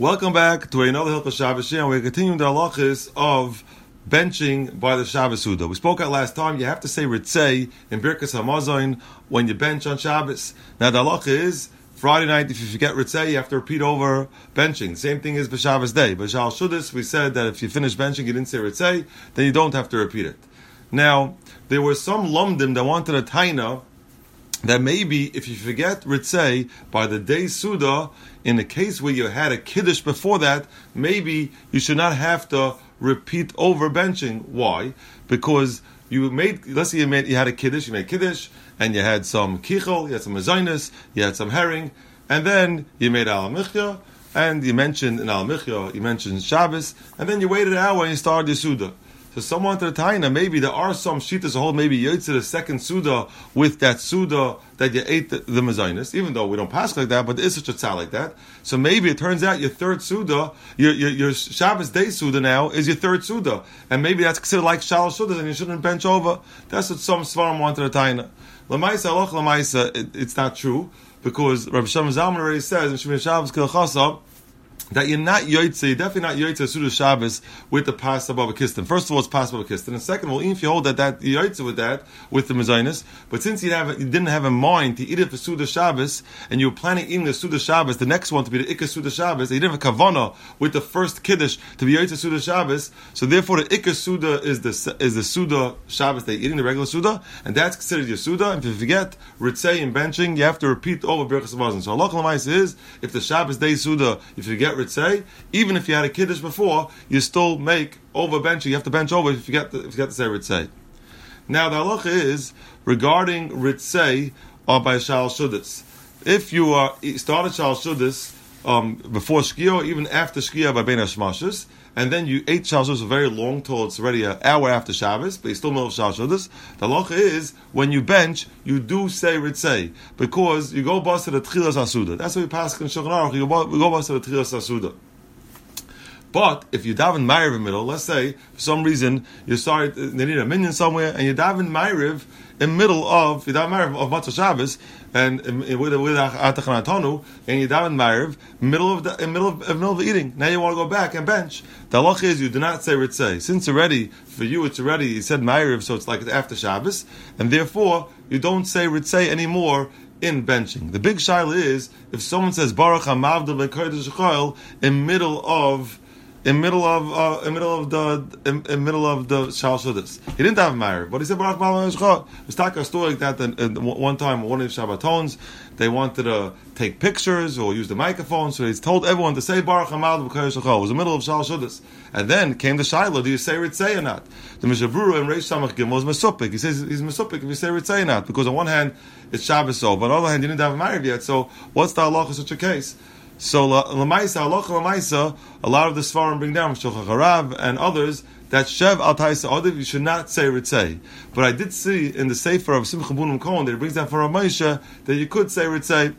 Welcome back to another Hilchah Shabbos and we're continuing the halachas of benching by the Shabbos Suda. We spoke out last time, you have to say Retzei in Birkas HaMazon when you bench on Shabbos. Now the halacha is, Friday night, if you forget Retzei, you have to repeat over benching. Same thing is B'Shabbos day. But Shal Shudis, we said that if you finish benching, you didn't say Retzei, then you don't have to repeat it. Now, there were some lumdim that wanted a taina that maybe if you forget Retzei by the day Suda, in a case where you had a Kiddush before that, maybe you should not have to repeat over benching. Why? Because you made, let's say you made, you had a Kiddush, you made Kiddush, and you had some Kichel, you had some Mazinus, you had some herring, and then you made Al Michya, and you mentioned in Al Michya, you mentioned Shabbos, and then you waited an hour and you started the Suda. So someone to the taina, maybe there are some shitas hold maybe to the second suda with that suda that you ate the, the even though we don't pass like that, but there is such a tzah like that. So maybe it turns out your third suda, your, your, your Shabbos day suda now is your third suda, and maybe that's considered like shal suda, and you shouldn't bench over. That's what some svarim want to the taina. Lamaisa aloch lamaisa, it's not true because Rabbi Shlomo Zalman already says in Shemiras Shabbos Kehilchasa that you're not yoitze, definitely not yoitze Suda Shabbos with the pas above a kistin. First of all, it's pas above a kistin, and second of all, even if you hold that that yoitze with that with the mezainis, but since you have you didn't have in mind to eat it for Suda Shabbos, and you were planning eating the Suda Shabbos, the next one to be the Ikka Suda Shabbos, you didn't have a kavana with the first kiddush to be yoitze Suda Shabbos, so therefore the Ikka Suda is the is the Suda Shabbos they eating the regular Suda, and that's considered your Suda. And if you forget retzei and benching, you have to repeat over Mazon. So Allah is if the Shabbos day Suda, if you forget retzei, even if you had a kiddush before, you still make over benching. You have to bench over if you get to, if you get to say retzei. Now the halacha is regarding retzei or by shal shudis. If you are started shal shudis um, before shkia even after shkia by ben hashmashis, and then you ate shal shudis very long till it's already an hour after Shabbos, but you still know shal shudis. The halacha is when you bench, you do say retzei because you go bust to the tchilas asuda. That's what we pass in Shulchan Aruch. You go bust to the tchilas asuda. But if you daven Ma'ariv in the middle, let's say for some reason you start they need a minyan somewhere, and you daven Ma'ariv in middle of daven of Motzei Shabbos, and with with and daven Ma'ariv middle of the in middle of, middle of eating. Now you want to go back and bench. The halach is you do not say Retzei. Since already for you it's already you said Ma'ariv, so it's like after Shabbos, and therefore you don't say Retzei anymore in benching. The big shaila is if someone says Baruch Hamavdil in middle of in middle of uh, in middle of the in, in middle of the Shal Shuddis. He didn't have Ma'ariv, but he said Baruch Baal It's like a story like that. One time, one of the Shabbatons, they wanted to take pictures or use the microphone, so he told everyone to say Baruch Hamal It was the middle of Shal Shuddis, and then came the shaila. Do you say Retzei or not? The Mishna Berura and Reish Samach Gim was Mesupik. He says he's Mesupik if you say Retzei or not, because on one hand it's Shabbos, but on the other hand you didn't have Ma'ariv yet. So what's the halacha such a case? So lamaisa, halacha lamaisa, a lot of the svarim bring down Shulchan Harav and others that shev al taisa odiv you should not say retzei. But I did see in the sefer of Simcha Bunim Kohen that it brings down for a Moshe that you could say retzei.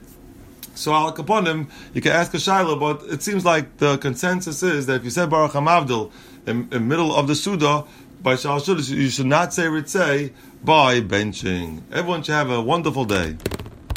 So al kaponim, you can ask a shaila, but it seems like the consensus is that if you say Baruch Hamavdil in, the middle of the Suda, by Shal you should not say retzei by benching. Everyone should have a wonderful day.